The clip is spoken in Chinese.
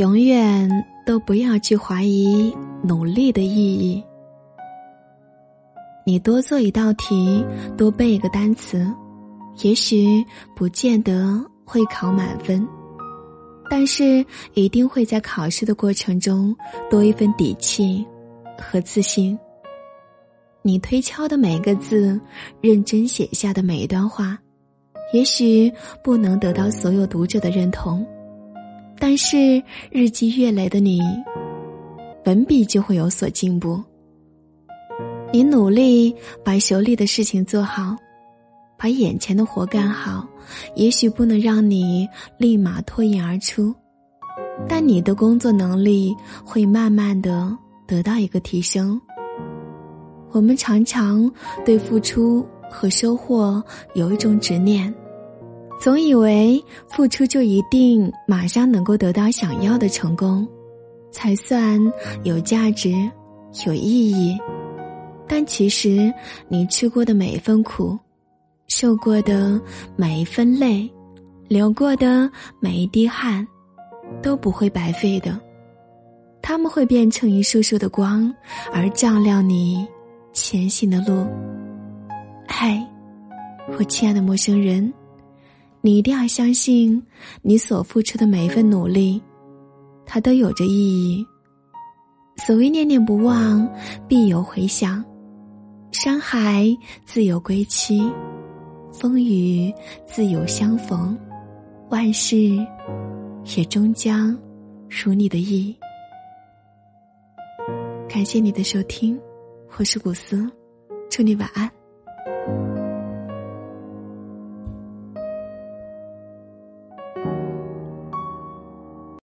永远都不要去怀疑努力的意义。你多做一道题，多背一个单词，也许不见得会考满分，但是一定会在考试的过程中多一份底气和自信。你推敲的每一个字，认真写下的每一段话，也许不能得到所有读者的认同，但是日积月累的你，文笔就会有所进步。你努力把手里的事情做好，把眼前的活干好，也许不能让你立马脱颖而出，但你的工作能力会慢慢的得到一个提升。我们常常对付出和收获有一种执念，总以为付出就一定马上能够得到想要的成功，才算有价值、有意义。但其实，你吃过的每一份苦，受过的每一份累，流过的每一滴汗，都不会白费的。他们会变成一束束的光，而照亮你前行的路。嗨，我亲爱的陌生人，你一定要相信，你所付出的每一份努力，它都有着意义。所谓念念不忘，必有回响。山海自有归期，风雨自有相逢，万事也终将如你的意。感谢你的收听，我是古斯，祝你晚安。